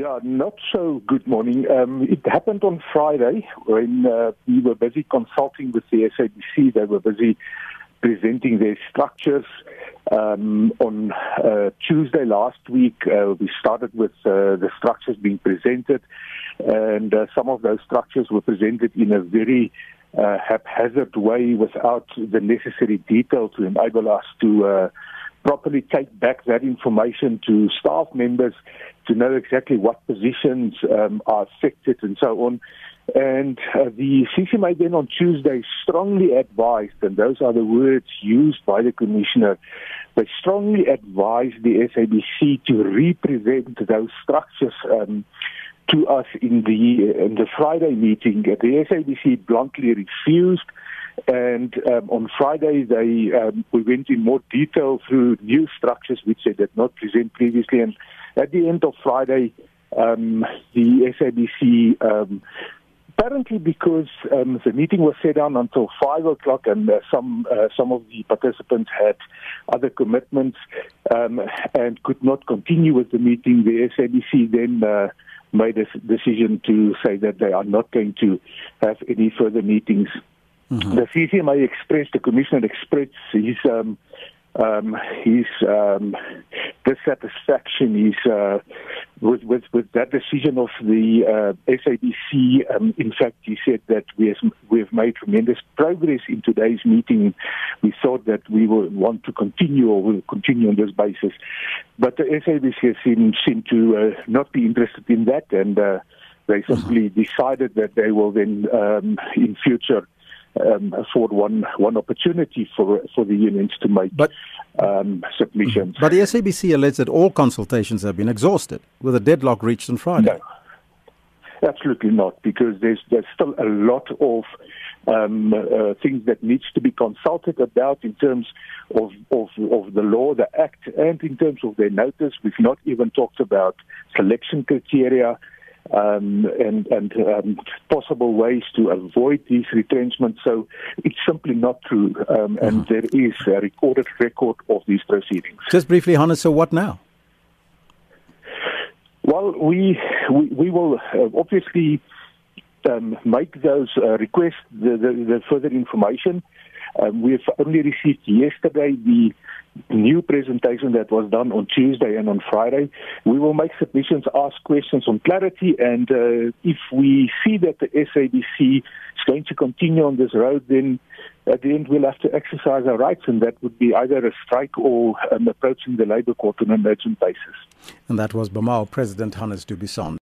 Yeah, not so good morning. Um, it happened on Friday when uh, we were busy consulting with the SABC. They were busy presenting their structures. Um, on uh, Tuesday last week, uh, we started with uh, the structures being presented, and uh, some of those structures were presented in a very uh, haphazard way without the necessary detail to enable us to uh, properly take back that information to staff members to know exactly what positions um, are affected and so on. And uh, the CCMA then on Tuesday strongly advised, and those are the words used by the Commissioner, they strongly advised the SABC to represent those structures um, to us in the, in the Friday meeting. The SABC bluntly refused and um, on Friday, they um, we went in more detail through new structures which they did not present previously. And at the end of Friday, um, the SABC um, apparently because um, the meeting was set down until five o'clock, and uh, some uh, some of the participants had other commitments um, and could not continue with the meeting. The SABC then. Uh, made a decision to say that they are not going to have any further meetings Mm-hmm. The CCMA expressed, the commissioner expressed his um, um, his um, dissatisfaction is uh, with, with with that decision of the uh, SABC. Um, in fact, he said that we have, we have made tremendous progress in today's meeting. We thought that we would want to continue or will continue on this basis, but the SABC seemed seem to uh, not be interested in that, and uh, they simply mm-hmm. decided that they will then um, in future um, afford one one opportunity for for the unions to make but, um, submissions. But the SABC alleged that all consultations have been exhausted, with a deadlock reached on Friday. No, absolutely not, because there's there's still a lot of um, uh, things that needs to be consulted about in terms of, of of the law, the act, and in terms of their notice. We've not even talked about selection criteria um, and, and um, possible ways to avoid these retrenchments. So it's simply not true, um, and mm-hmm. there is a recorded record of these proceedings. Just briefly, Hannes, so what now? Well, we we, we will uh, obviously um, make those uh, requests, the, the, the further information. Um, we've only received yesterday the new presentation that was done on Tuesday and on Friday. We will make submissions, ask questions on clarity, and uh, if we see that the SABC is going to continue on this road, then at the end we'll have to exercise our rights, and that would be either a strike or um, approaching the Labour Court on an urgent basis. And that was BEMAWU President Hannes du Buisson.